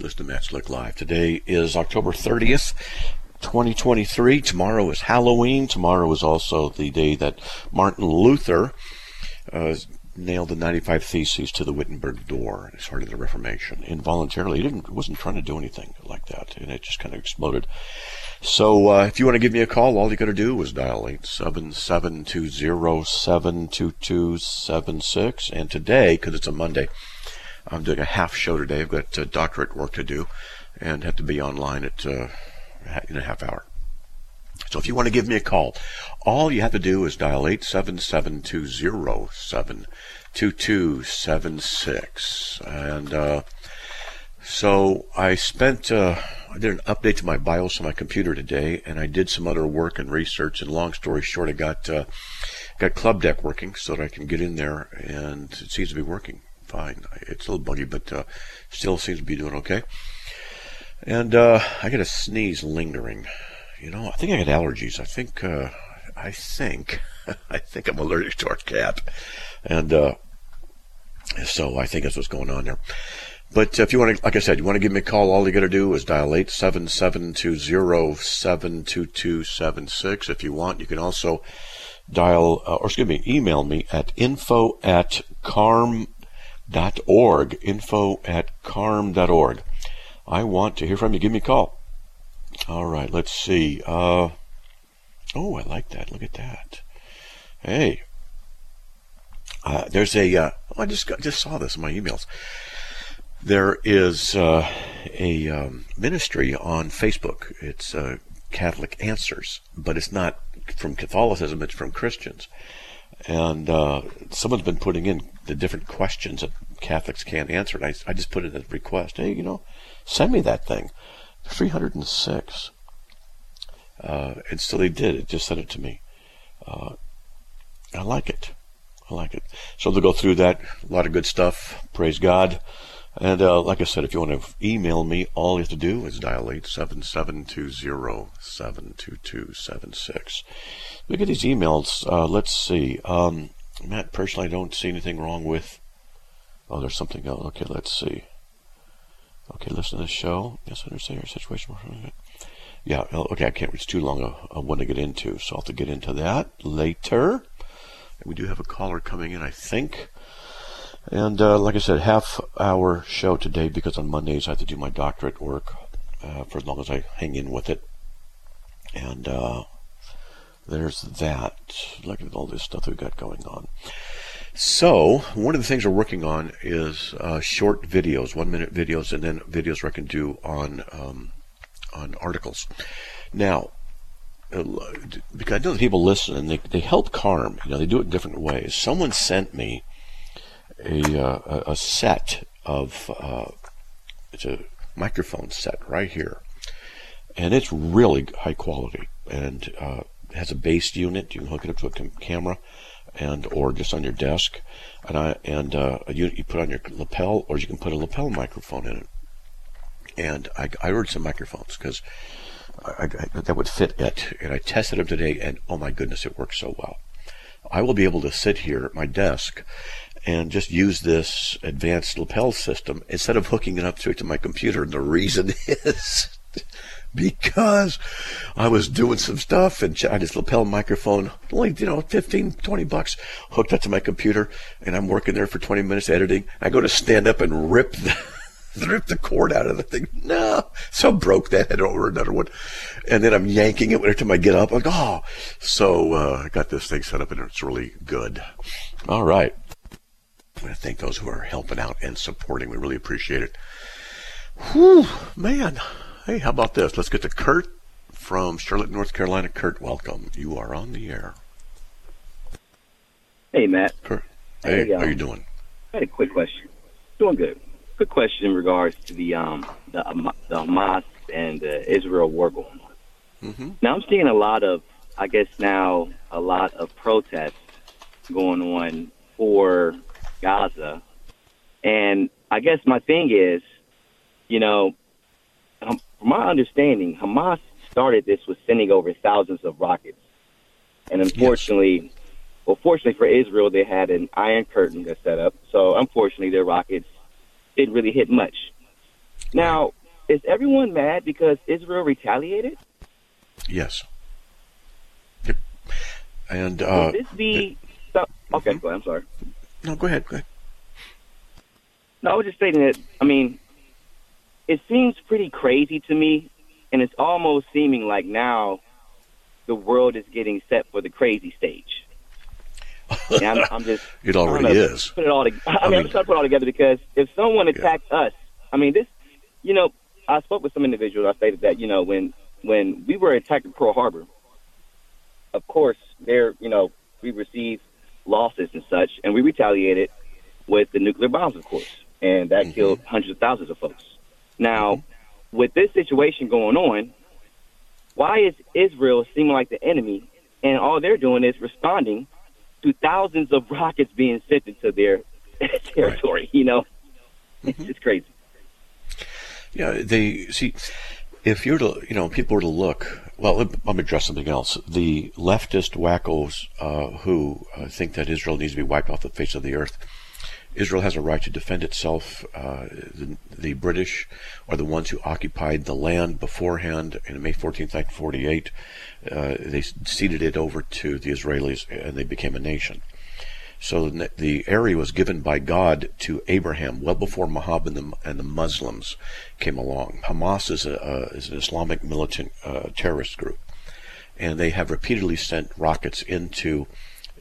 Listen to Matt Slick Live. Today is October 30th, 2023. Tomorrow is Halloween. Tomorrow is also the day that Martin Luther uh, nailed the 95 Theses to the Wittenberg door as part of the Reformation involuntarily. He didn't wasn't trying to do anything like that, and it just kind of exploded. So uh, if you want to give me a call, all you got to do is dial 877-207-2276. And today, because it's a Monday, I'm doing a half show today. I've got uh, doctorate work to do and have to be online at uh, in a half hour. So if you want to give me a call, all you have to do is dial 877-207-2276. And uh, so I spent, uh, I did an update to my BIOS on my computer today, and I did some other work and research. And long story short, I got uh, got Club Deck working so that I can get in there, and it seems to be working fine. It's a little buggy, but uh, still seems to be doing okay. And uh, I got a sneeze lingering. You know, I think I got allergies. I think, uh, I think, I think I'm allergic to our cat, and uh, so I think that's what's going on there. But if you want to, like I said, you want to give me a call, all you got to do is dial 877-207-2276. If you want, you can also dial, uh, or excuse me, email me at info at carm.org, info at carm.org. I want to hear from you. Give me a call. All right, let's see. Uh, oh, I like that. Look at that. Hey, uh, there's a. Uh, oh, I just got, just saw this in my emails. There is uh, a um, ministry on Facebook. It's uh, Catholic Answers, but it's not from Catholicism. It's from Christians. And uh, someone's been putting in the different questions that Catholics can't answer. And I, I just put in a request. Hey, you know, send me that thing. 306. Uh, and so they did. It just sent it to me. Uh, I like it. I like it. So they'll go through that. A lot of good stuff. Praise God. And uh, like I said, if you want to email me, all you have to do is dial 877-207-2276. Look at these emails. Uh, let's see. Um, Matt, personally, I don't see anything wrong with... Oh, there's something else. Okay, let's see. Okay, listen to the show. Yes, I understand your situation. Yeah, okay, I can't. It's too long a, a one to get into, so I'll have to get into that later. We do have a caller coming in, I think. And uh, like I said, half hour show today because on Mondays I have to do my doctorate work uh, for as long as I hang in with it. And uh, there's that. Look at all this stuff we've got going on. So, one of the things we're working on is uh, short videos, one minute videos, and then videos I can do on um, on articles. Now, uh, because I know that people listen and they, they help Carm, you know, they do it in different ways. Someone sent me a, uh, a set of, uh, it's a microphone set right here. And it's really high quality and uh, has a base unit. You can hook it up to a cam- camera and or just on your desk, and I and uh, you, you put on your lapel, or you can put a lapel microphone in it. And I, I ordered some microphones because I, I, that would fit it, and I tested them today, and oh my goodness, it works so well. I will be able to sit here at my desk and just use this advanced lapel system instead of hooking it up straight to my computer. And the reason is because I was doing some stuff and I had this lapel microphone, only, you know, 15, 20 bucks hooked up to my computer and I'm working there for 20 minutes editing. I go to stand up and rip the, rip the cord out of the thing. No. So I broke that. To order another one. And then I'm yanking it every time I get up. I'm like, oh. So uh, I got this thing set up and it's really good. All right. I want to thank those who are helping out and supporting. We really appreciate it. Whew, man. Hey, how about this? Let's get to Kurt from Charlotte, North Carolina. Kurt, welcome. You are on the air. Hey, Matt. Kurt. Hey, Hey, how um, you doing? I had a quick question. Doing good. quick question in regards to the um the, the Hamas and the Israel war going on. Mm-hmm. Now I'm seeing a lot of, I guess now a lot of protests going on for Gaza, and I guess my thing is, you know, um, from my understanding, Hamas started this with sending over thousands of rockets, and unfortunately. Yes. Well, fortunately for Israel, they had an iron curtain that set up. So, unfortunately, their rockets didn't really hit much. Now, is everyone mad because Israel retaliated? Yes. Yep. And uh, this be so, okay? Mm-hmm. Go ahead. I'm sorry. No, go ahead. Go ahead. No, I was just stating that. I mean, it seems pretty crazy to me, and it's almost seeming like now the world is getting set for the crazy stage. I'm, I'm just. it already is. Put it all. To, I, I mean, mean, I'm just trying to put it all together because if someone attacked yeah. us, I mean, this. You know, I spoke with some individuals. I stated that you know when when we were attacked at Pearl Harbor, of course, there you know we received losses and such, and we retaliated with the nuclear bombs, of course, and that mm-hmm. killed hundreds of thousands of folks. Now, with this situation going on, why is Israel seeming like the enemy, and all they're doing is responding to thousands of rockets being sent into their territory. Right. You know, mm-hmm. it's crazy. Yeah, they see. If you're to, you know, people were to look. Well, let me address something else. The leftist wackos uh, who uh, think that Israel needs to be wiped off the face of the earth. Israel has a right to defend itself. Uh, the, the, British are the ones who occupied the land beforehand in May 14th, 1948. Uh, they ceded it over to the Israelis and they became a nation. So the area was given by God to Abraham well before Muhammad and the, and the Muslims came along. Hamas is, a, uh, is an Islamic militant uh, terrorist group, and they have repeatedly sent rockets into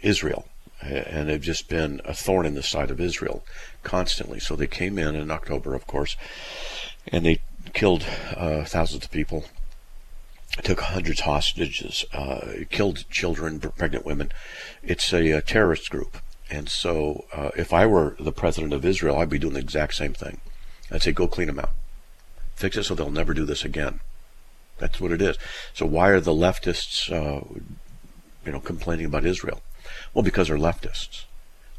Israel, and they've just been a thorn in the side of Israel constantly. So they came in in October, of course, and they killed uh, thousands of people took hundreds hostages, uh, killed children, pregnant women. It's a, a terrorist group. And so, uh, if I were the president of Israel, I'd be doing the exact same thing. I'd say, go clean them out. Fix it so they'll never do this again. That's what it is. So why are the leftists, uh, you know, complaining about Israel? Well, because they're leftists.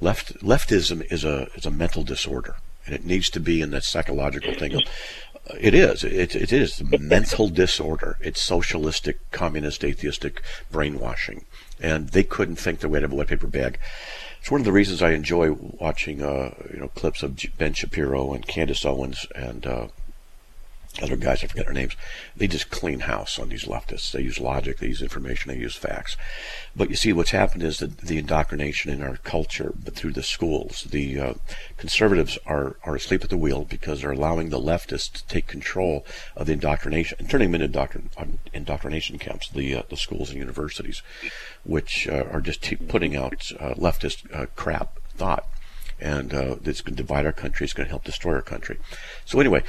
Left leftism is a is a mental disorder, and it needs to be in that psychological thing. Uh, it is. It, it is a mental disorder. It's socialistic, communist, atheistic brainwashing, and they couldn't think their way out of a wet paper bag. It's one of the reasons I enjoy watching, uh, you know, clips of Ben Shapiro and Candace Owens and uh, other guys, I forget their names, they just clean house on these leftists. They use logic, they use information, they use facts. But you see, what's happened is that the indoctrination in our culture, but through the schools, the uh, conservatives are, are asleep at the wheel because they're allowing the leftists to take control of the indoctrination and turning them into um, indoctrination camps, the uh, the schools and universities, which uh, are just t- putting out uh, leftist uh, crap thought. And uh, it's going to divide our country. It's going to help destroy our country. So anyway,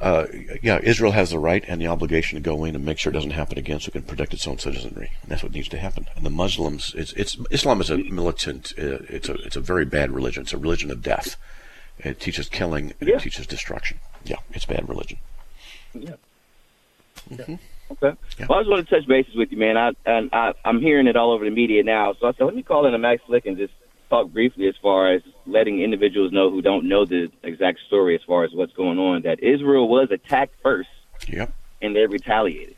uh, yeah, Israel has the right and the obligation to go in and make sure it doesn't happen again, so it can protect its own citizenry. And that's what needs to happen. And the Muslims, it's, it's Islam is a militant. Uh, it's a it's a very bad religion. It's a religion of death. It teaches killing. Yeah. It teaches destruction. Yeah, it's bad religion. Yeah. Mm-hmm. Okay. Yeah. Well, I just want to touch bases with you, man. I and I, I'm hearing it all over the media now, so I said let me call in a Matt Slick and just talk briefly as far as letting individuals know who don't know the exact story as far as what's going on that Israel was attacked first. Yep. And they retaliated.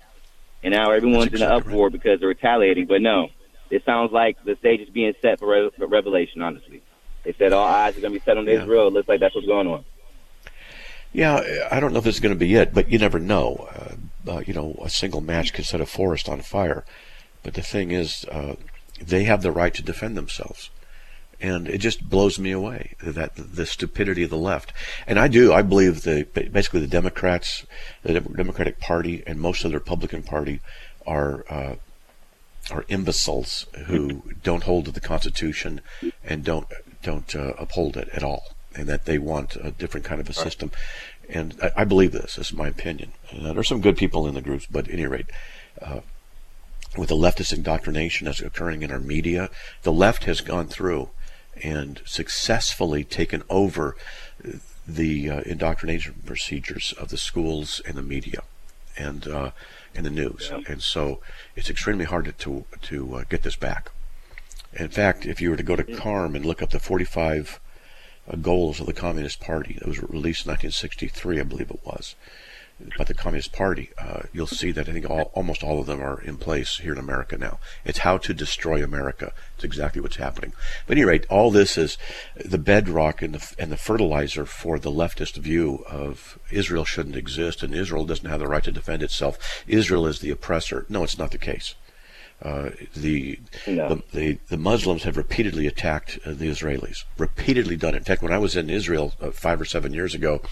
And now everyone's exactly in an uproar right. because they're retaliating. But no, it sounds like the stage is being set for, re- for Revelation, honestly. They said all eyes are going to be set on yeah. Israel. It looks like that's what's going on. Yeah, I don't know if this is going to be it, but you never know. Uh, uh, you know, a single match could set a forest on fire. But the thing is, uh, they have the right to defend themselves and it just blows me away that the stupidity of the left. And I do. I believe the basically the Democrats, the Democratic Party, and most of the Republican Party are uh, are imbeciles who don't hold to the Constitution and don't don't uh, uphold it at all, and that they want a different kind of a system. And I, I believe this. This is my opinion. There are some good people in the groups, but at any rate. Uh, with the leftist indoctrination that's occurring in our media, the left has gone through and successfully taken over the uh, indoctrination procedures of the schools and the media and uh, and the news, yeah. and so it's extremely hard to to, to uh, get this back. In fact, if you were to go to CARM and look up the 45 uh, goals of the Communist Party that was released in 1963, I believe it was, by the Communist Party, uh, you'll see that I think all, almost all of them are in place here in America now. It's how to destroy America. It's exactly what's happening. But at any rate, all this is the bedrock and the, and the fertilizer for the leftist view of Israel shouldn't exist and Israel doesn't have the right to defend itself. Israel is the oppressor. No, it's not the case. Uh, the, no. the, the the Muslims have repeatedly attacked uh, the Israelis. Repeatedly done it. In fact, when I was in Israel uh, five or seven years ago,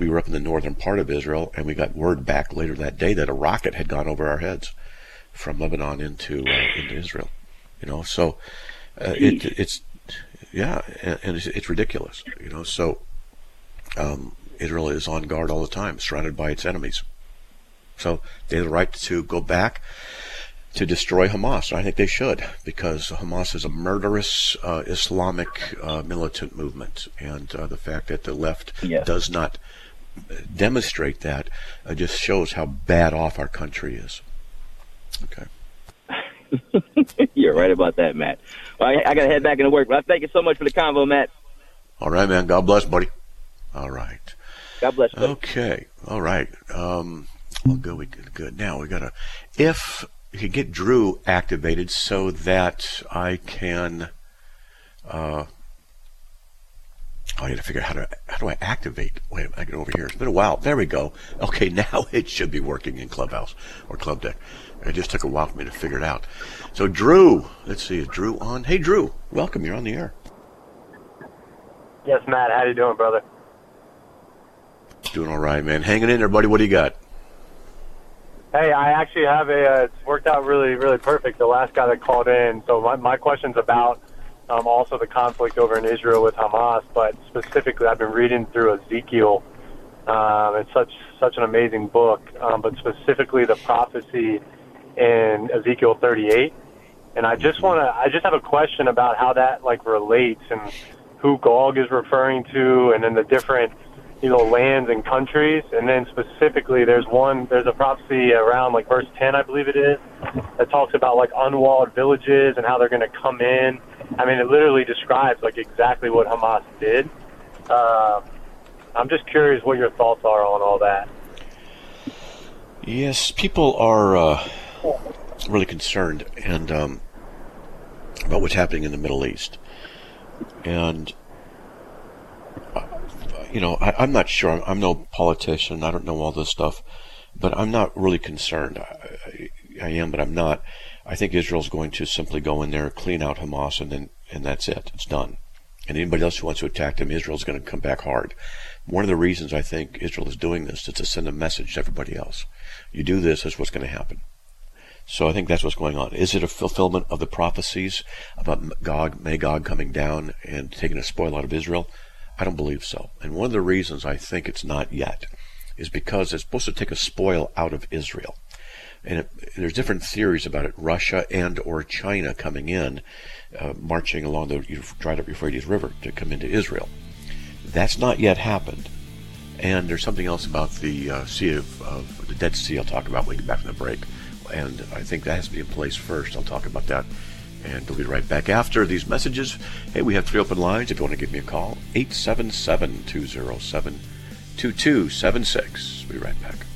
we were up in the northern part of Israel, and we got word back later that day that a rocket had gone over our heads from Lebanon into uh, into Israel. You know, so uh, it, it's yeah, and, it's, it's, ridiculous. You know, so um, Israel is on guard all the time, surrounded by its enemies. So they have the right to go back to destroy Hamas. I think they should because Hamas is a murderous uh, Islamic uh, militant movement, and uh, the fact that the left yes. does not demonstrate that uh, just shows how bad off our country is. Okay. You're right about that, Matt. Well, I, I got to head back into work, but I thank you so much for the convo, Matt. All right, man. God bless, buddy. All right. God bless. Buddy. Okay. All right. Um, we'll go. We good. Good. Now we got to. If you get Drew activated so that I can uh, I got to figure out how to how do I activate. Wait, I get over here. It's been a while. There we go. Okay, now it should be working in Clubhouse or Club Deck. It just took a while for me to figure it out. So Drew, let's see, is Drew on? Hey Drew, welcome. You're on the air. Yes, Matt. How you doing, brother? Doing all right, man. Hanging in there, buddy. What do you got? Hey, I actually have a. Uh, it's worked out really, really perfect. The last guy that called in. So my my question's about um, also the conflict over in Israel with Hamas, but specifically, I've been reading through Ezekiel. Um, it's such such an amazing book, um, but specifically the prophecy in Ezekiel 38. And I just want to, I just have a question about how that like relates and who Gog is referring to, and then the different you know lands and countries. And then specifically, there's one, there's a prophecy around like verse 10, I believe it is, that talks about like unwalled villages and how they're going to come in I mean, it literally describes like exactly what Hamas did. Uh, I'm just curious what your thoughts are on all that. Yes, people are uh, really concerned and um, about what's happening in the Middle East, and uh, you know, I, am not sure. I'm, I'm, no politician. I don't know all this stuff, but I'm not really concerned. I, I, I am, but I'm not. I think Israel's going to simply go in there, clean out Hamas, and then and that's it. It's done. And anybody else who wants to attack them, Israel's going to come back hard. One of the reasons I think Israel is doing this is to send a message to everybody else. You do this, is what's going to happen. So I think that's what's going on. Is it a fulfillment of the prophecies about Gog, Magog coming down and taking a spoil out of Israel? I don't believe so. And one of the reasons I think it's not yet is because it's supposed to take a spoil out of Israel and it, there's different theories about it. Russia and or China coming in, uh, marching along the dried up Euphrates River to come into Israel. That's not yet happened. And there's something else about the uh, Sea of, the Dead Sea I'll talk about when we get back from the break. And I think that has to be in place first. I'll talk about that. And we'll be right back after these messages. Hey, we have three open lines if you want to give me a call 877 207 2276. We'll be right back.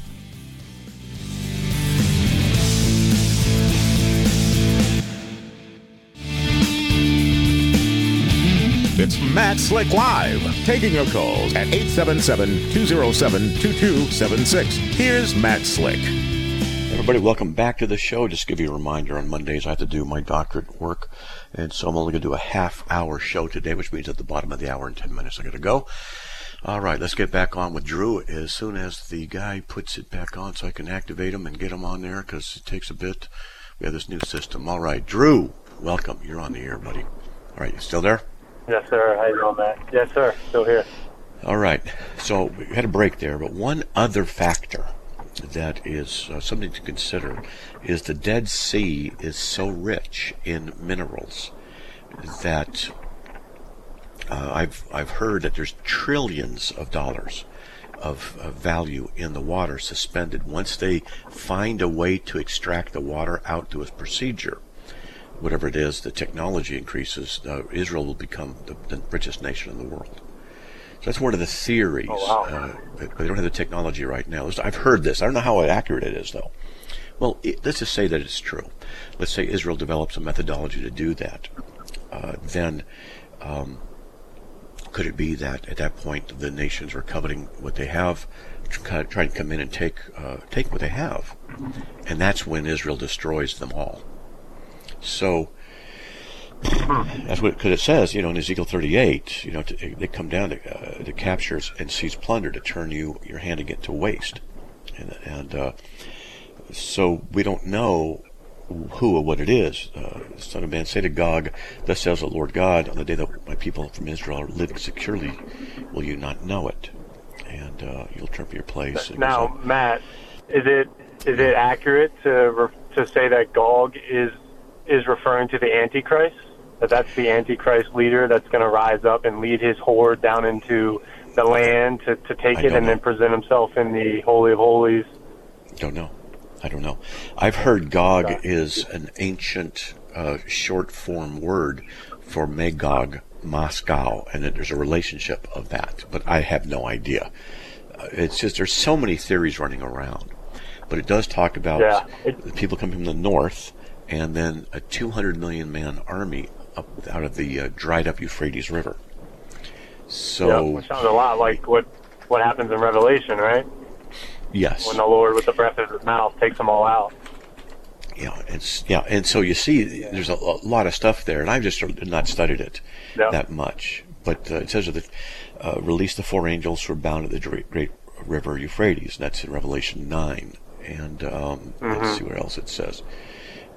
It's Matt Slick Live, taking your calls at 877-207-2276. Here's Matt Slick. Everybody, welcome back to the show. Just give you a reminder, on Mondays I have to do my doctorate work, and so I'm only going to do a half hour show today, which means at the bottom of the hour in 10 minutes I got to go. All right, let's get back on with Drew as soon as the guy puts it back on so I can activate him and get him on there because it takes a bit. We have this new system. All right, Drew, welcome. You're on the air, buddy. All right, you still there? Yes, sir. How you doing, Matt? Yes, sir. Still here. All right. So we had a break there, but one other factor that is uh, something to consider is the Dead Sea is so rich in minerals that uh, I've I've heard that there's trillions of dollars of, of, value in the water suspended. Once they find a way to extract the water out through a procedure, whatever it is, the technology increases. Uh, Israel will become the, the, richest nation in the world. So that's one of the theories. Oh, wow. uh, but they don't have the technology right now. I've heard this. I don't know how accurate it is, though. Well, it, let's just say that it's true. Let's say Israel develops a methodology to do that. Uh, then um, could it be that at that point the nations are coveting what they have, trying to come in and take uh, take what they have, and that's when Israel destroys them all. So that's what because it says you know in Ezekiel 38 you know to, they come down to, uh, to captures and seize plunder to turn you your hand again to waste, and, and uh, so we don't know who or what it is. Uh, Son of man, say to Gog, Thus says the Lord God, on the day that my people from Israel are living securely, will you not know it? And uh, you'll turn for your place. Now, Matt, is it is it accurate to re- to say that Gog is is referring to the Antichrist? That that's the Antichrist leader that's going to rise up and lead his horde down into the land to, to take it and know. then present himself in the Holy of Holies? Don't know. I don't know. I've heard Gog is an ancient uh, short form word for Magog, Moscow, and that there's a relationship of that, but I have no idea. Uh, it's just there's so many theories running around, but it does talk about yeah, it, people coming from the north, and then a 200 million man army up out of the uh, dried up Euphrates River. So yeah, sounds a lot like what what happens in Revelation, right? Yes. When the Lord, with the breath of His mouth, takes them all out. Yeah, it's yeah, and so you see, there's a, a lot of stuff there, and I've just not studied it that much. But uh, it says that uh, release the four angels who are bound at the great river Euphrates. And that's in Revelation nine. And um, mm-hmm. let's see what else it says.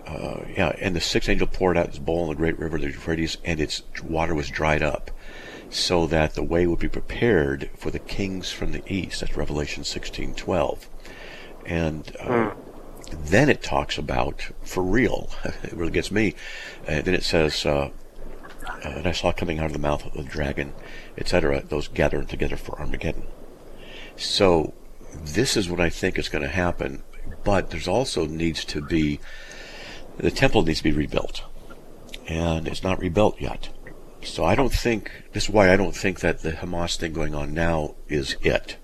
Uh, yeah, and the sixth angel poured out his bowl in the great river, the Euphrates, and its water was dried up so that the way would be prepared for the kings from the east. That's Revelation 16:12. And uh, mm. then it talks about, for real, it really gets me. Uh, then it says, uh, uh, and I saw coming out of the mouth of the dragon, etc., those gathered together for Armageddon. So this is what I think is going to happen, but there's also needs to be, the temple needs to be rebuilt. And it's not rebuilt yet. So I don't think this is why I don't think that the Hamas thing going on now is it.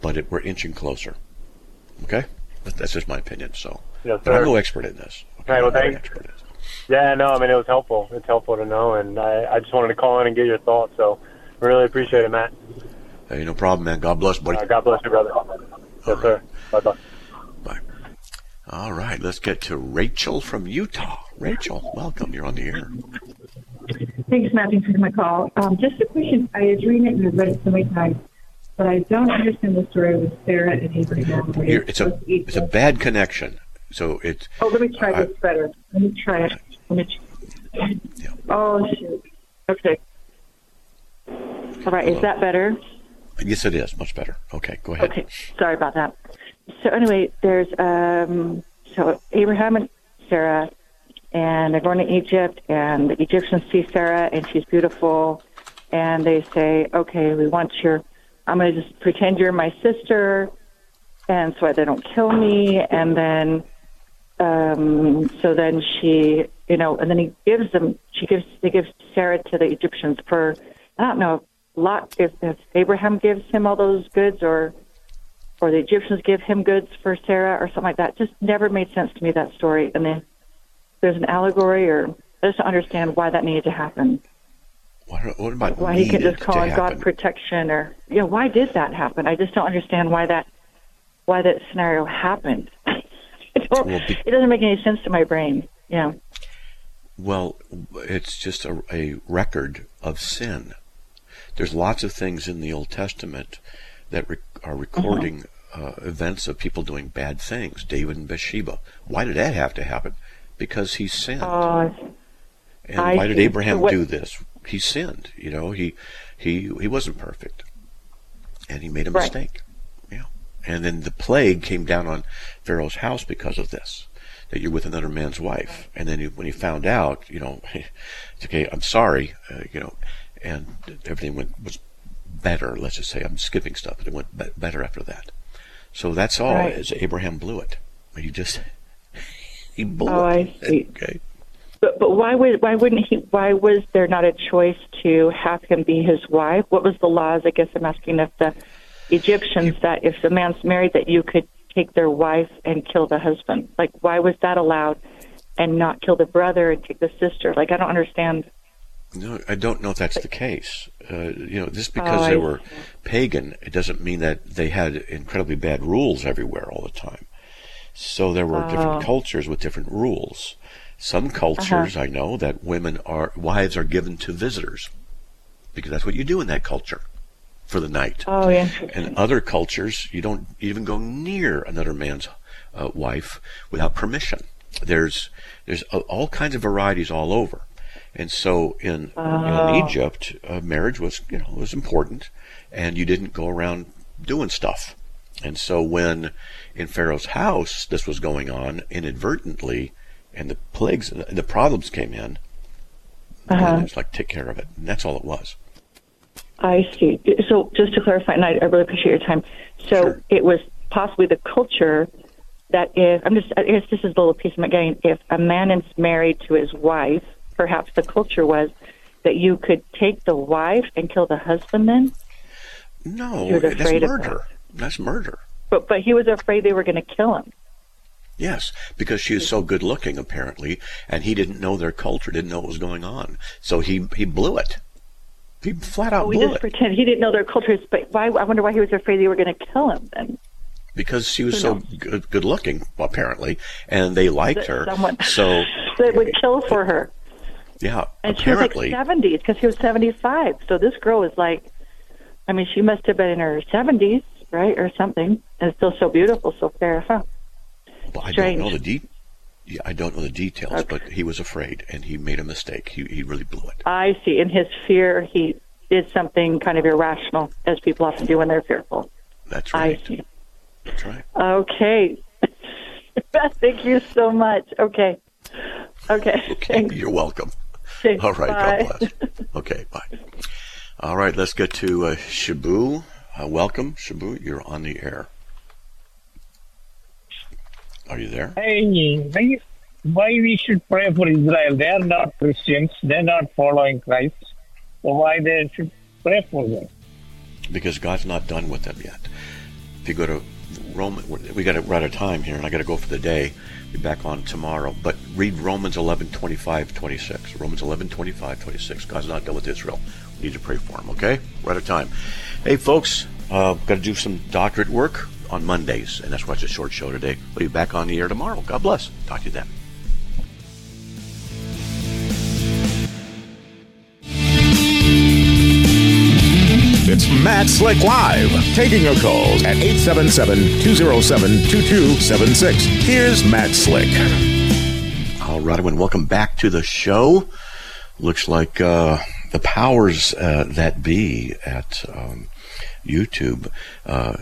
But it, we're inching closer. Okay, that's just my opinion. So, yes, but I'm no expert in this. Okay? Right, well, thanks. Yeah, no, I mean it was helpful. It's helpful to know, and I, I just wanted to call in and get your thoughts. So, really appreciate it, Matt. Hey, no problem, man. God bless, buddy. Uh, God bless you, brother. Yes, right. sir. Bye. Bye. All right, let's get to Rachel from Utah. Rachel, welcome. You're on the air. Thanks, Matthew, for my call. Um, just a question. I was reading it and I've read it so many times, but I don't understand the story with Sarah and Abraham. It's a it's a bad connection. So it's. Oh, let me try uh, this better. Let me try it. Let me. Try. Yeah. Oh shoot. Okay. All right. Is that better? Yes, it is. Much better. Okay, go ahead. Okay. Sorry about that. So anyway, there's um, so Abraham and Sarah and they're going to Egypt, and the Egyptians see Sarah, and she's beautiful, and they say, "Okay, we want your. I'm going to just pretend you're my sister, and so they don't kill me." And then, um, so then she, you know, and then he gives them. She gives. They give Sarah to the Egyptians for. I don't know. Lot if, if Abraham gives him all those goods, or or the Egyptians give him goods for Sarah, or something like that. Just never made sense to me that story, and then there's an allegory, or I just don't understand why that needed to happen. What, what about why he could just call on God protection, or you know, why did that happen? I just don't understand why that why that scenario happened. it, well, be, it doesn't make any sense to my brain. Yeah. Well, it's just a, a record of sin. There's lots of things in the Old Testament that re- are recording uh-huh. uh, events of people doing bad things. David and Bathsheba. Why did that have to happen? because he sinned. Uh, and I why did Abraham what, do this? He sinned. You know, he he he wasn't perfect, and he made a mistake. Right. Yeah, and then the plague came down on Pharaoh's house because of this. That you're with another man's wife, and then he, when he found out, you know, it's okay. I'm sorry, uh, you know, and everything went was better. Let's just say I'm skipping stuff, but it went be- better after that. So that's all. Right. Is Abraham blew it. He just he blew Oh, it. I see. Okay. But but why would why wouldn't he? Why was there not a choice to have him be his wife? What was the laws? I guess I'm asking if the Egyptians that if the man's married that you could take their wife and kill the husband. Like why was that allowed, and not kill the brother and take the sister? Like I don't understand. No, I don't know if that's the case. Uh, you know, just because Oh, they were pagan, it doesn't mean that they had incredibly bad rules everywhere all the time. So there were Oh. different cultures with different rules. Some cultures, I know, that women are wives are given to visitors because that's what you do in that culture for the night. Oh, interesting. And other cultures, you don't even go near another man's uh, wife without permission. There's there's uh, all kinds of varieties all over, and so in in Egypt, uh, marriage was you know was important, and you didn't go around doing stuff. And so when in Pharaoh's house this was going on inadvertently, and the plagues, the problems came in, then it's like take care of it, and that's all it was. I see. So just to clarify, and I, I really appreciate your time. So Sure. it was possibly the culture that if I'm just, I guess this is a little piece I'm getting. If a man is married to his wife, perhaps the culture was that you could take the wife and kill the husband. Then, No, that's murder. That's murder. but but he was afraid they were going to kill him. Yes, because she is so good looking, apparently, and he didn't know their culture, didn't know what was going on. So he he blew it. He flat out We blew just it pretend he didn't know their cultures. But why? I wonder why he was afraid they were going to kill him. Then because she was so good, good looking, apparently, and they liked her. someone So they would kill for her. Yeah, And she was like apparently, seventies because he was seventy five. So this girl was like, I mean, she must have been in her seventies, right, or something, and still so beautiful, so fair. Huh? well, I don't know the de- yeah, I don't know the details, but he was afraid and he made a mistake. He he really blew it. I see. In his fear, he did something kind of irrational, as people often do when they're fearful. That's right. I see. That's right. Okay. Thank you so much. Okay. Okay. Okay, Thanks. you're welcome. Okay, All right, bye. God bless. Okay, bye. All right, let's get to uh, Shabu. Uh, welcome, Shabu. You're on the air. Are you there? Hey, why, why we should pray for Israel? They are not Christians. They're not following Christ. So why they should pray for them? Because God's not done with them yet. If you go to Roman, we got to run out of time here, and I got to go for the day. Be back on tomorrow. But read Romans 11, 25, 26. Romans 11, 25, 26. God's not done with Israel. We need to pray for him, okay? We're out of time. Hey, folks, uh, got to do some doctorate work on Mondays, and that's why it's a short show today. We'll be back on the air tomorrow. God bless. Talk to you then. It's Matt Slick Live, taking your calls at 877-207-2276. Here's Matt Slick. All right, everyone, welcome back to the show. Looks like uh, the powers uh, that be at um, YouTube uh,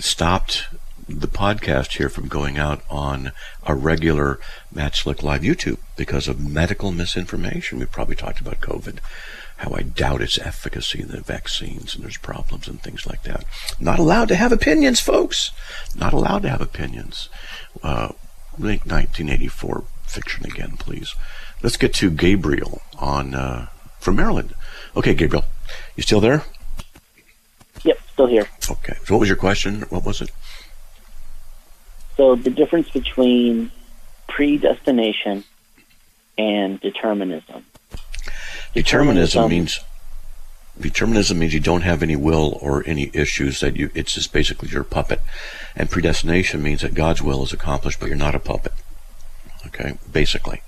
stopped the podcast here from going out on a regular Matt Slick Live YouTube because of medical misinformation. We probably talked about COVID, how I doubt its efficacy in the vaccines, and there's problems and things like that. Not allowed to have opinions, folks. Not allowed to have opinions. Uh, link 1984 fiction again, please. Let's get to Gabriel on uh, from Maryland. Okay, Gabriel, you still there? Yep, still here. Okay. So, what was your question? What was it? So the difference between predestination and determinism. Determinism Determinism. means determinism means you don't have any will or any issues that you. It's just basically your puppet, and predestination means that God's will is accomplished, but you're not a puppet. Okay, basically.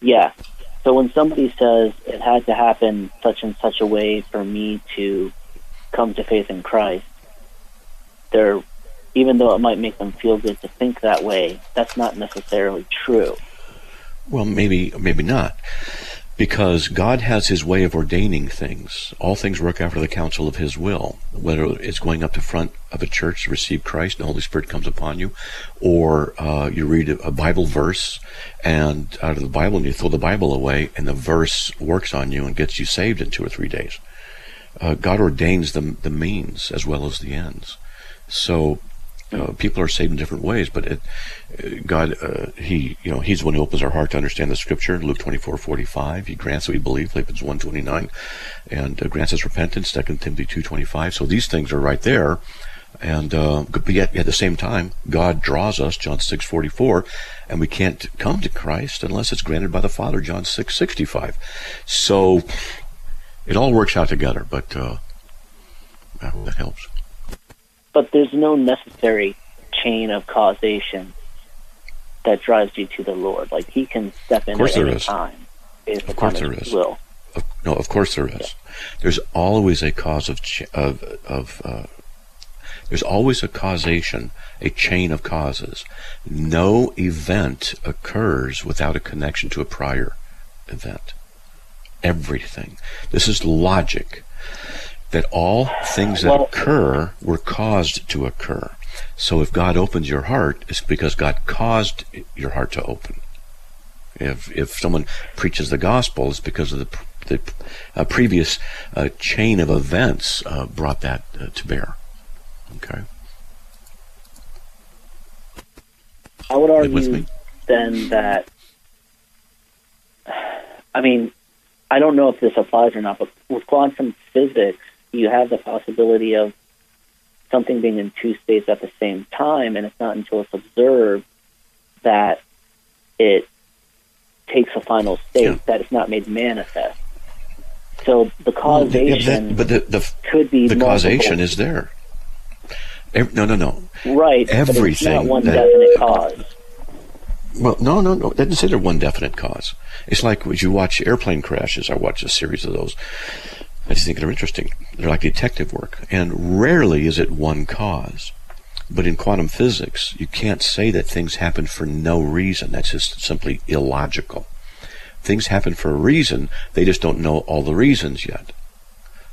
Yeah. So when somebody says it had to happen such and such a way for me to come to faith in Christ, they're even though it might make them feel good to think that way, that's not necessarily true. Well, maybe, maybe not. because God has His way of ordaining things. All things work after the counsel of His will. Whether it's going up to front of a church to receive Christ, the Holy Spirit comes upon you, or uh, you read a, Bible verse, and out of the Bible, and you throw the Bible away, and the verse works on you and gets you saved in two or three days. Uh, God ordains the the means as well as the ends. So uh, people are saved in different ways, but it, God, uh, He, you know, He's the one who opens our heart to understand the Scripture. Luke twenty four forty five. He grants that we believe. Philippians one twenty nine, and uh, grants us repentance. Second Timothy two twenty five. So these things are right there, and uh, but yet at the same time, God draws us. John six forty four, and we can't come to Christ unless it's granted by the Father. John six sixty five. So it all works out together, but uh, that helps but there's no necessary chain of causation that drives you to the Lord. Like He can step in at any time. Of course there is. Will. Of, no, of course there is. Yeah. There's always a cause of ch- of of. Uh, there's always a causation, a chain of causes. No event occurs without a connection to a prior event. Everything. This is logic that all things that well, occur were caused to occur. So if God opens your heart, it's because God caused your heart to open. If if someone preaches the gospel, it's because of the the uh, previous uh, chain of events uh, brought that uh, to bear. Okay. I would argue then that I mean I don't know if this applies or not, but with quantum physics, you have the possibility of something being in two states at the same time, and it's not until it's observed that it takes a final state yeah. that it's not made manifest. So the causation, well, that, but the, the could be the multiple. causation is there. Every, no, no, no. Right. Everything. one that, definite cause. Well, no, no, no. Say there's one definite cause. It's like when you watch airplane crashes. I watch a series of those. I just think they're interesting. They're like detective work. And rarely is it one cause. But in quantum physics, you can't say that things happen for no reason. That's just simply illogical. Things happen for a reason, they just don't know all the reasons yet.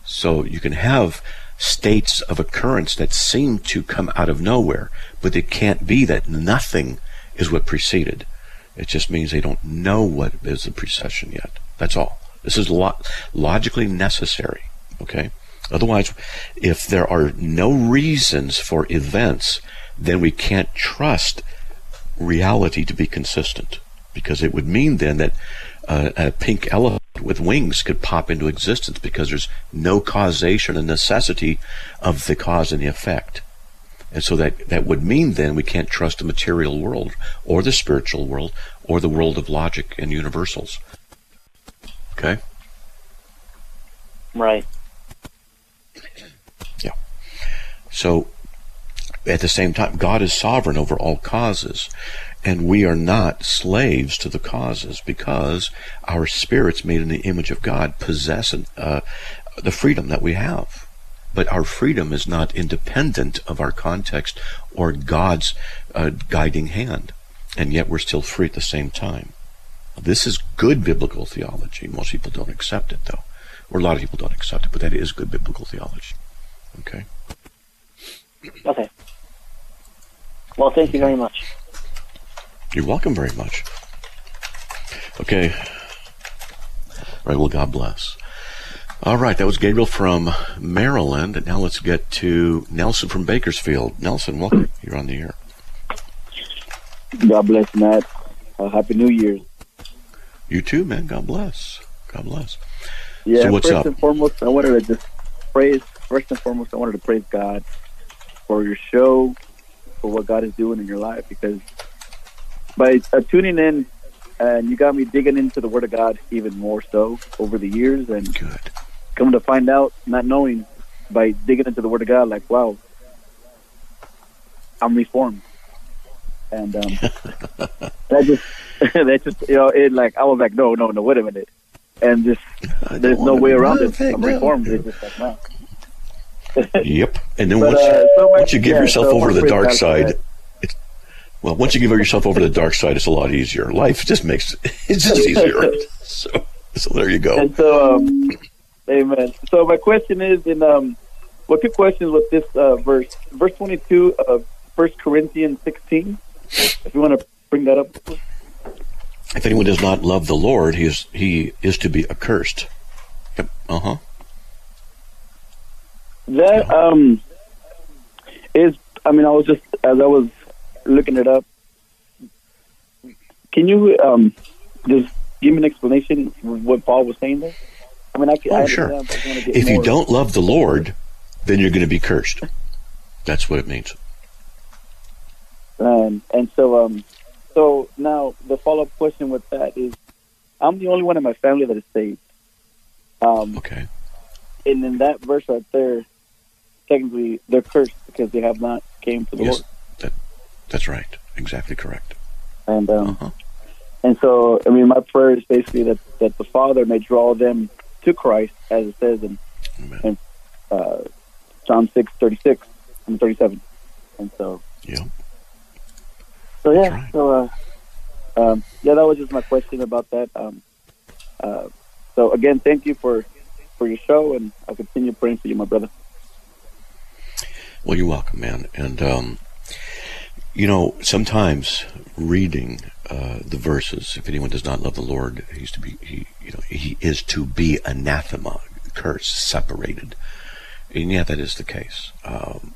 So you can have states of occurrence that seem to come out of nowhere, but it can't be that nothing is what preceded. It just means they don't know what is the precession yet. That's all. This is lo- logically necessary. Okay? Otherwise, if there are no reasons for events, then we can't trust reality to be consistent. Because it would mean then that uh, a pink elephant with wings could pop into existence because there's no causation and necessity of the cause and the effect. And so that, that would mean then we can't trust the material world or the spiritual world or the world of logic and universals. Okay? Right. Yeah. So, at the same time, God is sovereign over all causes, and we are not slaves to the causes because our spirits made in the image of God possess uh, the freedom that we have. But our freedom is not independent of our context or God's uh, guiding hand, and yet we're still free at the same time. This is good biblical theology. Most people don't accept it, though. Or a lot of people don't accept it, but that is good biblical theology. Okay? Okay. Well, thank you very much. You're welcome very much. Okay. All right, well, God bless. All right, that was Gabriel from Maryland. And now let's get to Nelson from Bakersfield. Nelson, welcome. You're on the air. God bless, Matt. Uh, Happy New Year's. You too, man. God bless. God bless. Yeah, so what's first up? and foremost, I wanted to just praise. First and foremost, I wanted to praise God for your show, for what God is doing in your life. Because by uh, tuning in, and you got me digging into the Word of God even more so over the years, and Good. coming to find out, not knowing, by digging into the Word of God, like wow, I'm reformed, and um, that just that just you know it like I was like no no no wait a minute and just there's no way around it I'm reformed it's just like no yep and then but, once, uh, so much, once you give yeah, yourself so over to the dark side it's, well once you give yourself over to the dark side it's a lot easier life just makes it's just easier so So there you go. And so, um, amen. So my question is, in um, well, two questions with this uh, verse, verse twenty-two of First Corinthians sixteen. If you want to bring that up. If anyone does not love the Lord, he is he is to be accursed. Yep. Uh huh. That um is I mean I was just as I was looking it up. Can you um just give me an explanation what Paul was saying there? I mean I can Oh, I sure. understand, but I wanna get If you don't love the Lord, then you're going to be cursed. That's what it means. Um, and so, um, so now the follow up question with that is, I'm the only one in my family that is saved. Um, okay. And in that verse right there, technically they're cursed because they have not came to the Yes, Lord. that, that's right. Exactly correct. And um, Uh-huh. and so, I mean, my prayer is basically that that the Father may draw them to Christ, as it says in, in uh, Psalm six thirty six and thirty seven. And so, Yeah. So yeah, so uh, um, yeah, that was just my question about that. Um, uh, so again, thank you for for your show, and I'll continue praying for you, my brother. Well, you're welcome, man. And um, you know, sometimes reading uh, the verses, if anyone does not love the Lord, he's to be he you know he is to be anathema, cursed, separated. And yeah, that is the case. Um,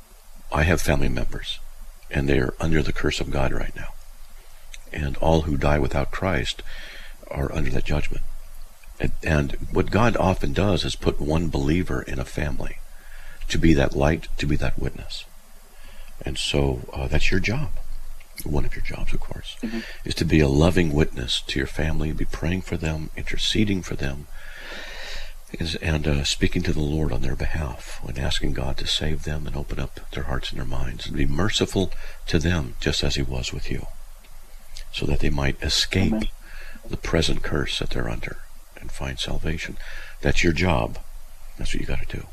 I have family members, and they are under the curse of God right now. And all who die without Christ are under that judgment. And, and what God often does is put one believer in a family to be that light, to be that witness. And so uh, that's your job. One of your jobs, of course, is to be a loving witness to your family, be praying for them, interceding for them, and uh, speaking to the Lord on their behalf, and asking God to save them and open up their hearts and their minds, and be merciful to them just as He was with you, so that they might escape the present curse that they're under and find salvation. That's your job. That's what you got to do.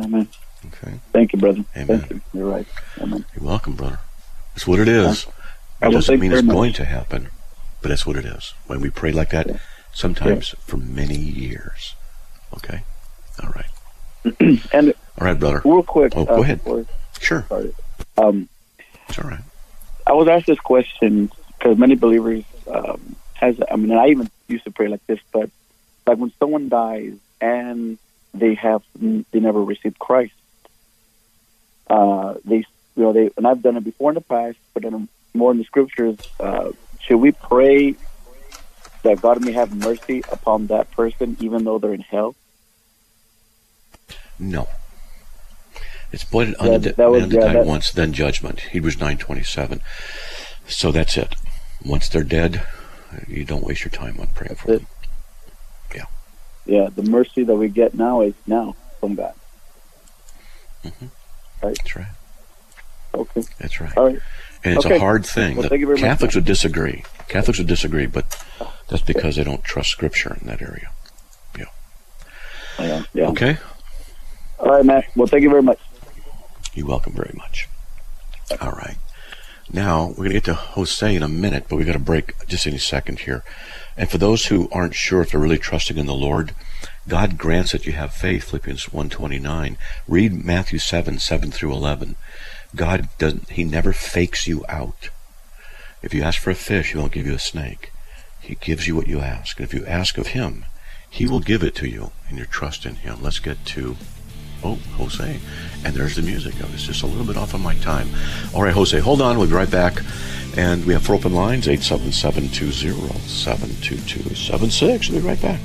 Amen. Okay. Thank you, brother. Amen. Thank you. You're right. Amen. You're welcome, brother. It's what it is. I It doesn't mean it's much. going to happen, but that's what it is. When we pray like that, sometimes for many years. Okay? All right. and All right, brother. real quick, Oh, uh, go ahead. Sure. sorry. Um, It's all right. I was asked this question because many believers um, has. I mean, I even used to pray like this, but like when someone dies and they have they never received Christ, uh, they you know they and I've done it before in the past, but then more in the scriptures. Uh, should we pray that God may have mercy upon that person, even though they're in hell? No. It's appointed Yeah, unto that was- yeah, that- once, then judgment. Hebrews 9.27. So that's it. Once they're dead, you don't waste your time on praying for them. Yeah, Yeah, the mercy that we get now is now from God. Mhm. Right. That's right. Okay. That's right. All right. And it's Okay. a hard thing. Well, The thank you very much. Catholics would disagree. Catholics would disagree, but that's because they don't trust Scripture in that area. Yeah. yeah. Okay? All right, Matt. Well, thank you very much. You're welcome very much. All right. Now, we're going to get to Jose in a minute, but we've got to break just any second here. And for those who aren't sure if they're really trusting in the Lord, God grants that you have faith, Philippians 1.29. Read Matthew 7, 7 through 11. God doesn't, He never fakes you out. If you ask for a fish, He won't give you a snake. He gives you what you ask. And if you ask of Him, He will give it to you, and your trust in Him. Let's get to Oh, Jose. And there's the music. I was just a little bit off on my time. All right, Jose, hold on. We'll be right back. And we have four open lines 877 20 722 We'll be right back.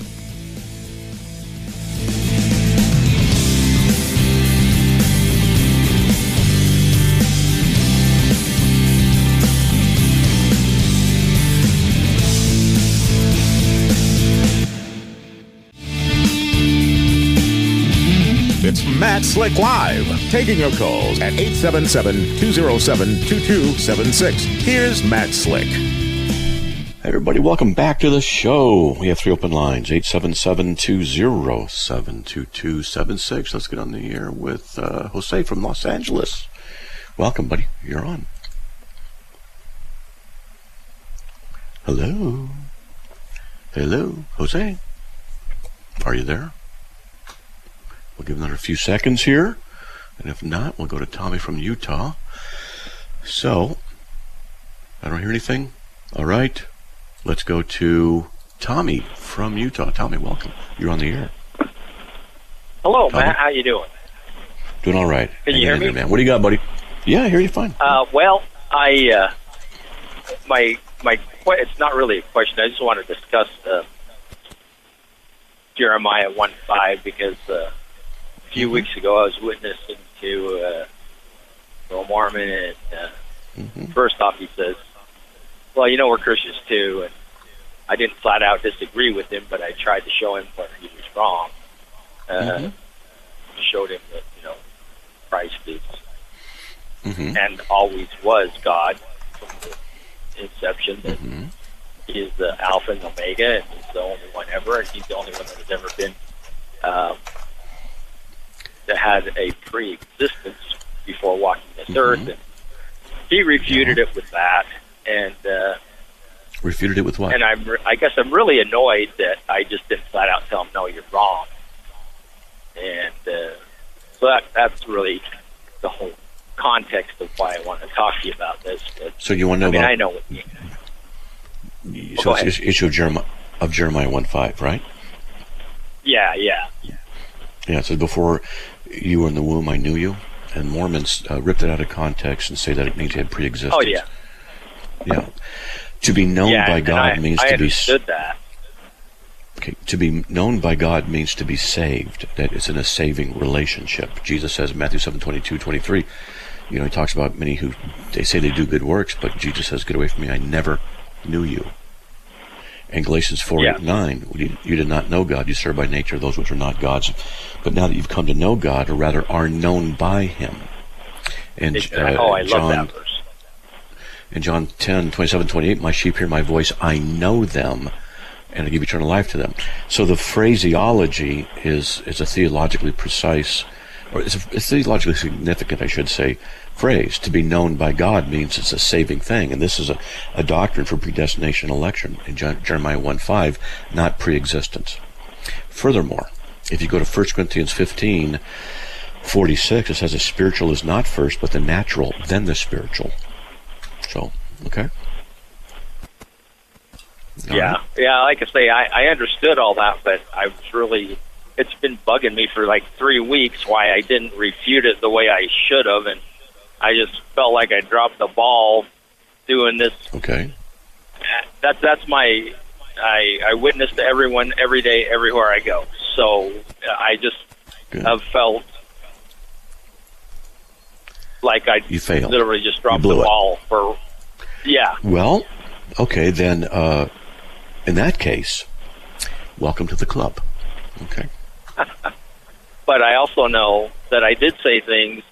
Matt Slick Live, taking your calls at 877-207-2276. Here's Matt Slick. Hey, everybody, welcome back to the show. We have three open lines 877 20 72276. Let's get on the air with uh, Jose from Los Angeles. Welcome, buddy. You're on. Hello. Hello, Jose. Are you there? We'll give another few seconds here. And if not, we'll go to Tommy from Utah. So, I don't hear anything. All right. Let's go to Tommy from Utah. Tommy, welcome. You're on the air. Hello, Tommy? Matt. How you doing? Doing all right. Can you hear in there, me? man. What do you got, buddy? Yeah, I hear you fine. Uh, well, I uh, my my it's not really a question. I just want to discuss uh, Jeremiah one five because uh, a few Mm-hmm. weeks ago I was witnessing to uh, a Mormon, and uh, Mm-hmm. first off he says, "Well, you know we're Christians too," and I didn't flat out disagree with him, but I tried to show him where he was wrong. Uh, Mhm. Showed him that you know Christ is Mm-hmm. and always was God from the inception. That Mm-hmm. He is the Alpha and Omega, and He's the only one ever, and He's the only one that has ever been um, that had a pre-existence before walking this Mhm. earth. And he refuted it with that, and uh, Refuted it with what? and I'm re- I guess I'm really annoyed that I just didn't flat out tell him no, you're wrong. And uh, so that that's really the whole context of why I want to talk to you about this. But, So you want to know I mean, about I know what you, so go it's ahead. issue of Jeremiah of Jeremiah one five, right? yeah, yeah, Yeah, it says before you were in the womb, I knew you. And Mormons uh, ripped it out of context and say that it means you had pre-existence. oh yeah, Yeah. To be known yeah. by God I, means I to be that. okay, to be known by God means to be saved. That it's in a saving relationship. Jesus says in Matthew 7, 22, 23, you know, he talks about many who they say they do good works, but Jesus says, Get away from me, I never knew you. And Galatians 4, Yeah. 8, 9, you, you did not know God, you serve by nature those which are not God's. But now that you've come to know God, or rather are known by him. And uh, oh, I love John, that verse. in John 10, 27, 28, my sheep hear my voice, I know them, and I give eternal life to them. So the phraseology is, is a theologically precise, or it's, a, it's theologically significant, I should say, phrase. To be known by God means it's a saving thing, and this is a, a doctrine for predestination election in John, Jeremiah 1 5, not pre-existence. Furthermore, if you go to 1 Corinthians 15, 46, it says the spiritual is not first, but the natural, then the spiritual. So, okay. All yeah, right. yeah. Like I say, I, I understood all that, but I was really. It's been bugging me for like three weeks why I didn't refute it the way I should have, and I just felt like I dropped the ball doing this. Okay. That's that's my. I I witness to everyone every day, everywhere I go. So uh, I just Good. have felt like I You failed. literally just dropped the it. ball for. Yeah, Well, okay, then uh, in that case, welcome to the club. Okay. but I also know that I did say things.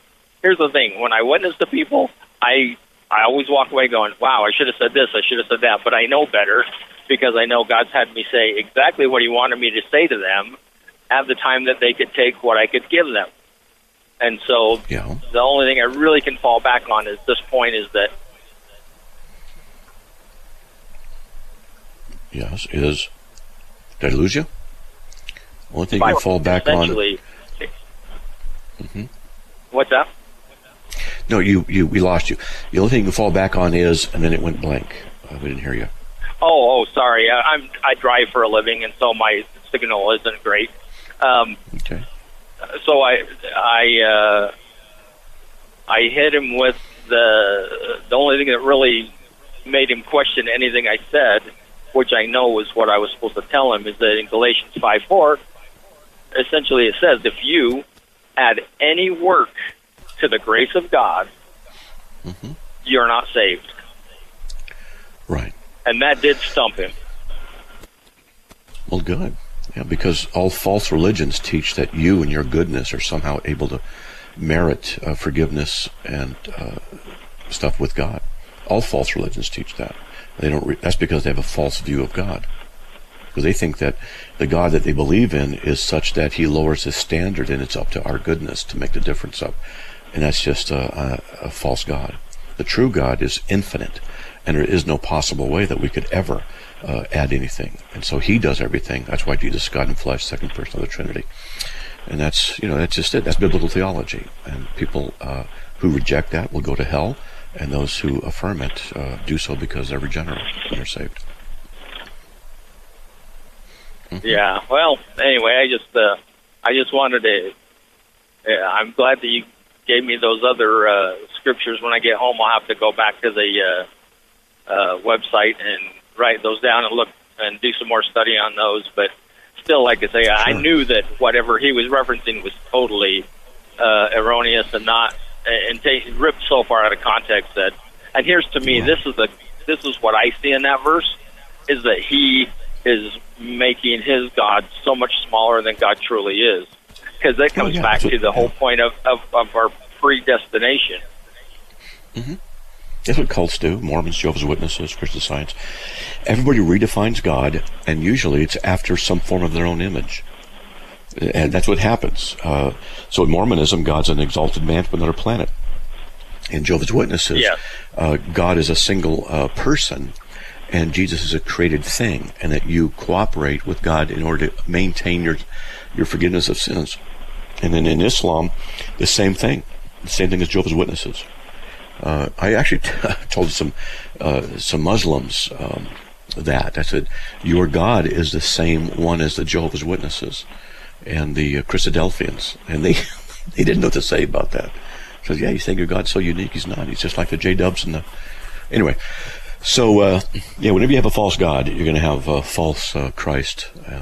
Here's the thing: when I witness the people, I I always walk away going, "Wow, I should have said this, I should have said that," but I know better because I know God's had me say exactly what He wanted me to say to them at the time that they could take what I could give them. And so, Yeah. the only thing I really can fall back on at this point is that Yes. Is did I lose you? Only thing you fall back on. Mhm. What's that? No, you, you we lost you. The only thing you can fall back on is, and then it went blank. Uh, we didn't hear you. Oh, oh, sorry. I, I'm I drive for a living, and so my signal isn't great. Um, Okay. so I I uh, I hit him with the the only thing that really made him question anything I said, which I know was what I was supposed to tell him, is that in Galatians five four, essentially it says if you add any work to the grace of God, Mhm. you're not saved, Right. and that did stump him. Well, good. Yeah, because all false religions teach that you and your goodness are somehow able to merit uh, forgiveness and uh, stuff with God. All false religions teach that. They don't. Re- that's because they have a false view of God. Because they think that the God that they believe in is such that He lowers His standard, and it's up to our goodness to make the difference up. And that's just a, a, a false God. The true God is infinite, and there is no possible way that we could ever uh, add anything. And so He does everything. That's why Jesus God in flesh, second person of the Trinity. And that's you know that's just it. That's biblical theology. And people uh, who reject that will go to hell, and those who affirm it uh, do so because they're regenerate and are saved. Mm-hmm. Yeah. Well, anyway, I just uh, I just wanted to. I'm glad that you gave me those other uh, scriptures. When I get home, I'll have to go back to the uh, uh, website and write those down and look and do some more study on those. But still, like I say, sure. I knew that whatever he was referencing was totally uh, erroneous and not and take, ripped so far out of context that. And here's to me, this is the this is what I see in that verse is that he is making his God so much smaller than God truly is. Because that comes oh, yeah. back to the whole point of, of, of our predestination. Mm-hmm. That's what cults do. Mormons, Jehovah's Witnesses, Christian Science. Everybody redefines God, and usually it's after some form of their own image. And that's what happens. Uh, so in Mormonism, God's an exalted man from another planet. In Jehovah's Witnesses, yeah. uh, God is a single uh, person, and Jesus is a created thing, and that you cooperate with God in order to maintain your your forgiveness of sins. And then in Islam, the same thing, the same thing as Jehovah's Witnesses. Uh, I actually told some uh, some Muslims um, that I said, "Your God is the same one as the Jehovah's Witnesses and the uh, Christadelphians," and they they didn't know what to say about that. Says, "Yeah, you think your God's so unique? He's not. He's just like the J Dubs and the." Anyway, so uh, yeah, whenever you have a false God, you're going to have a false uh, Christ uh,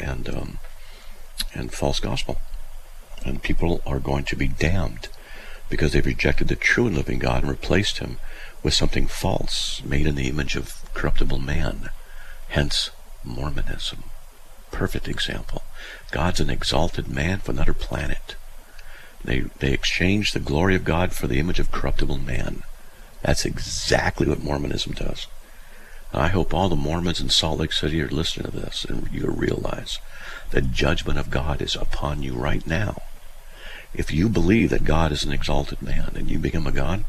and um, and false gospel, and people are going to be damned because they've rejected the true and living God and replaced him with something false, made in the image of corruptible man. Hence, Mormonism. Perfect example. God's an exalted man from another planet. They, they exchange the glory of God for the image of corruptible man. That's exactly what Mormonism does. I hope all the Mormons in Salt Lake City are listening to this and you realize the judgment of God is upon you right now. If you believe that God is an exalted man and you become a God,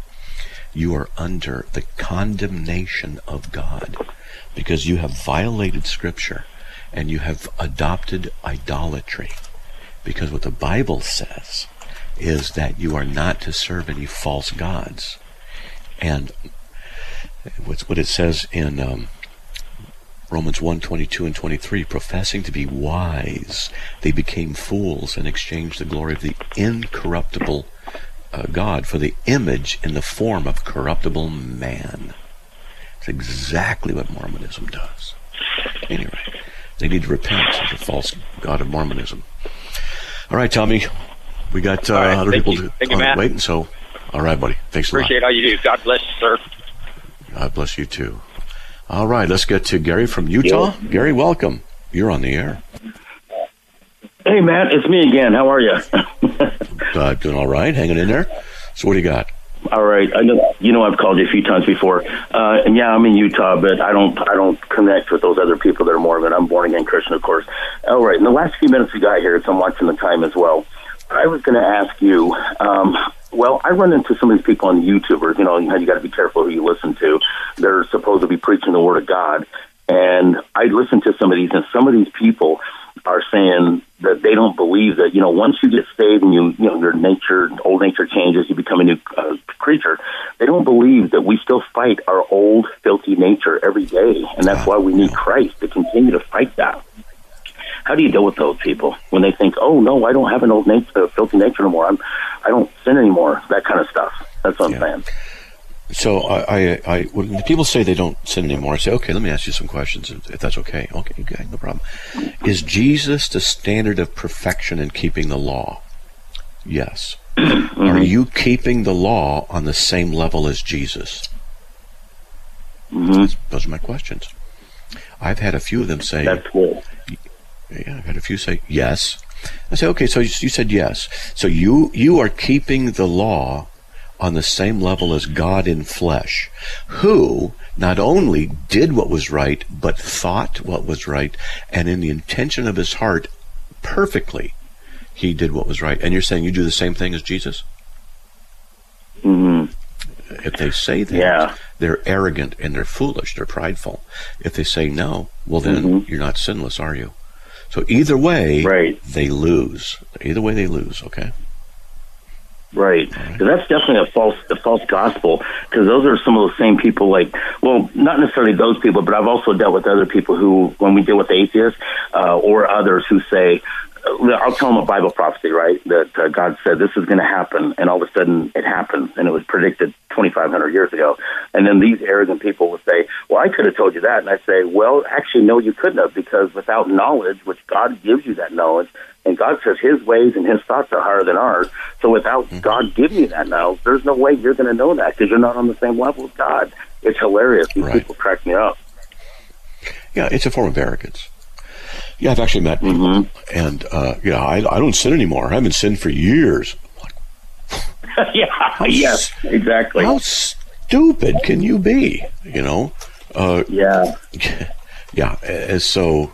you are under the condemnation of God because you have violated Scripture and you have adopted idolatry. Because what the Bible says is that you are not to serve any false gods. And what it says in um, Romans 1 22 and 23, professing to be wise, they became fools and exchanged the glory of the incorruptible uh, God for the image in the form of corruptible man. It's exactly what Mormonism does. Anyway, they need to repent of the false God of Mormonism. All right, Tommy, we got uh, right, other people you. to uh, waiting, so all right, buddy. Thanks Appreciate a lot. Appreciate all you do. God bless you, sir. God bless you too. All right, let's get to Gary from Utah. Gary, welcome. You're on the air. Hey, Matt, it's me again. How are you? uh, doing all right, hanging in there. So, what do you got? All right, I know you know I've called you a few times before, uh, and yeah, I'm in Utah, but I don't I don't connect with those other people that are Mormon. I'm born again Christian, of course. All right, in the last few minutes we got here, so I'm watching the time as well. I was going to ask you. Um, well, I run into some of these people on YouTubers. You know, you got to be careful who you listen to. They're supposed to be preaching the word of God, and I listen to some of these, and some of these people are saying that they don't believe that you know once you get saved and you you know your nature old nature changes you become a new uh, creature they don't believe that we still fight our old filthy nature every day and that's why we need Christ to continue to fight that how do you deal with those people when they think, "Oh no, I don't have an old nature, uh, filthy nature anymore. I'm, I don't sin anymore." That kind of stuff. That's what yeah. I'm saying. So I, I, I, when people say they don't sin anymore, I say, okay, let me ask you some questions, if, that's okay. Okay, okay, no problem. Is Jesus the standard of perfection in keeping the law? Yes. Mm-hmm. Are you keeping the law on the same level as Jesus? Mm-hmm. Those are my questions. I've had a few of them say, That's cool. Yeah, I've had a few say yes. I say, okay, so you said yes. So you you are keeping the law on the same level as God in flesh, who not only did what was right, but thought what was right, and in the intention of his heart, perfectly, he did what was right. And you're saying you do the same thing as Jesus? Mm-hmm. If they say that, yeah. they're arrogant and they're foolish, they're prideful. If they say no, well then Mm-hmm. you're not sinless, are you? So either way, Right. they lose. Either way, they lose. Okay. Right. 'Cause that's definitely a false a false gospel because those are some of those same people like well not necessarily those people but I've also dealt with other people who when we deal with atheists uh, or others who say I'll tell them a Bible prophecy right that uh, God said this is going to happen and all of a sudden it happens and it was predicted 2500 years ago and then these arrogant people will say well I could have told you that and I say well actually no you couldn't have because without knowledge which God gives you that knowledge and God says His ways and His thoughts are higher than ours. So without God giving you that knowledge, there's no way you're going to know that because you're not on the same level as God. It's hilarious. These people crack me up. Yeah, it's a form of arrogance. Yeah, I've actually met people, and uh, yeah, I, I don't sin anymore. I haven't sinned for years. yeah. Yes. Exactly. How stupid can you be? You know? Uh, yeah. Yeah. uh, So,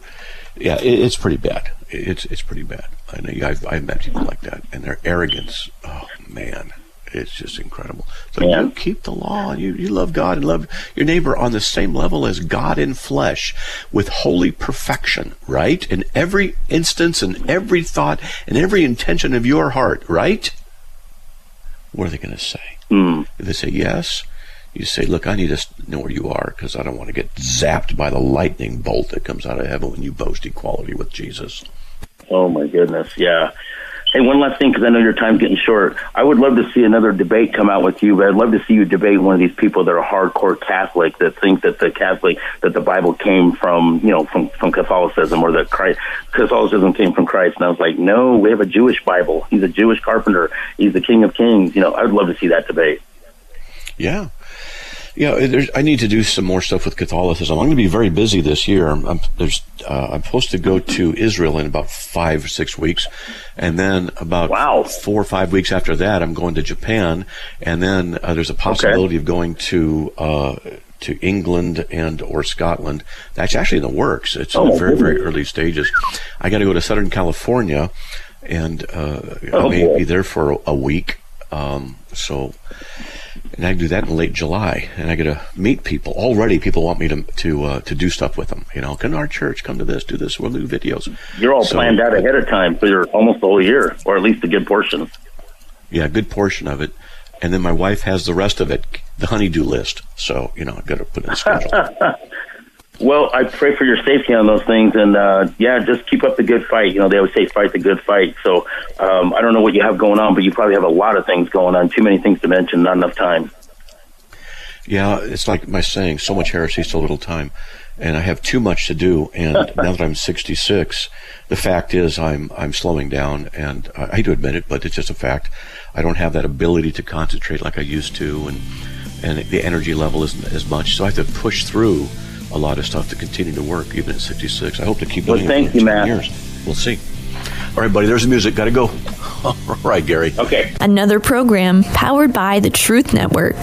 yeah, it, it's pretty bad. It's it's pretty bad. I know I've, I've met people like that, and their arrogance. Oh man, it's just incredible. So you keep the law. You you love God and love your neighbor on the same level as God in flesh, with holy perfection, right? In every instance and every thought and every intention of your heart, right? What are they going to say? Mm. If they say yes, you say, "Look, I need to know where you are because I don't want to get zapped by the lightning bolt that comes out of heaven when you boast equality with Jesus." Oh my goodness. Yeah. Hey, one last thing, because I know your time's getting short. I would love to see another debate come out with you, but I'd love to see you debate one of these people that are hardcore Catholic that think that the Catholic that the Bible came from, you know, from from Catholicism or that Christ Catholicism came from Christ. And I was like, no, we have a Jewish Bible. He's a Jewish carpenter. He's the King of Kings. You know, I'd love to see that debate. Yeah. Yeah, there's, I need to do some more stuff with Catholicism. I'm going to be very busy this year. I'm, uh, I'm supposed to go to Israel in about five or six weeks, and then about four or five weeks after that, I'm going to Japan, and then uh, there's a possibility of going to uh, to England and or Scotland. That's actually in the works. It's in Oh, the very very early stages. I got to go to Southern California, and uh, I Oh, may boy. be there for a, a week. Um, so and I do that in late July, and I get to meet people. Already, people want me to to uh, to do stuff with them. You know, come to our church, come to this, do this. We'll do videos. You're all So- planned out ahead of time for almost the whole year, or at least a good portion. Yeah, a good portion of it, and then my wife has the rest of it, the honeydew list. So you know, I've got to put it in a schedule. Well, I pray for your safety on those things, and uh, yeah, just keep up the good fight. You know, they always say fight the good fight. So um, I don't know what you have going on, but you probably have a lot of things going on. Too many things to mention, not enough time. Yeah, it's like my saying, so much heresy, so little time. And I have too much to do. And now that I'm 66, the fact is I'm I'm slowing down. And I, I hate to admit it, but it's just a fact. I don't have that ability to concentrate like I used to, and and the energy level isn't as much. So I have to push through a lot of stuff to continue to work, even at 66. I hope to keep Well, doing thank it for you, 10 Matt. years. We'll see. All right, buddy. There's the music. Got to go. All right, Gary. Okay. Another program powered by the Truth Network.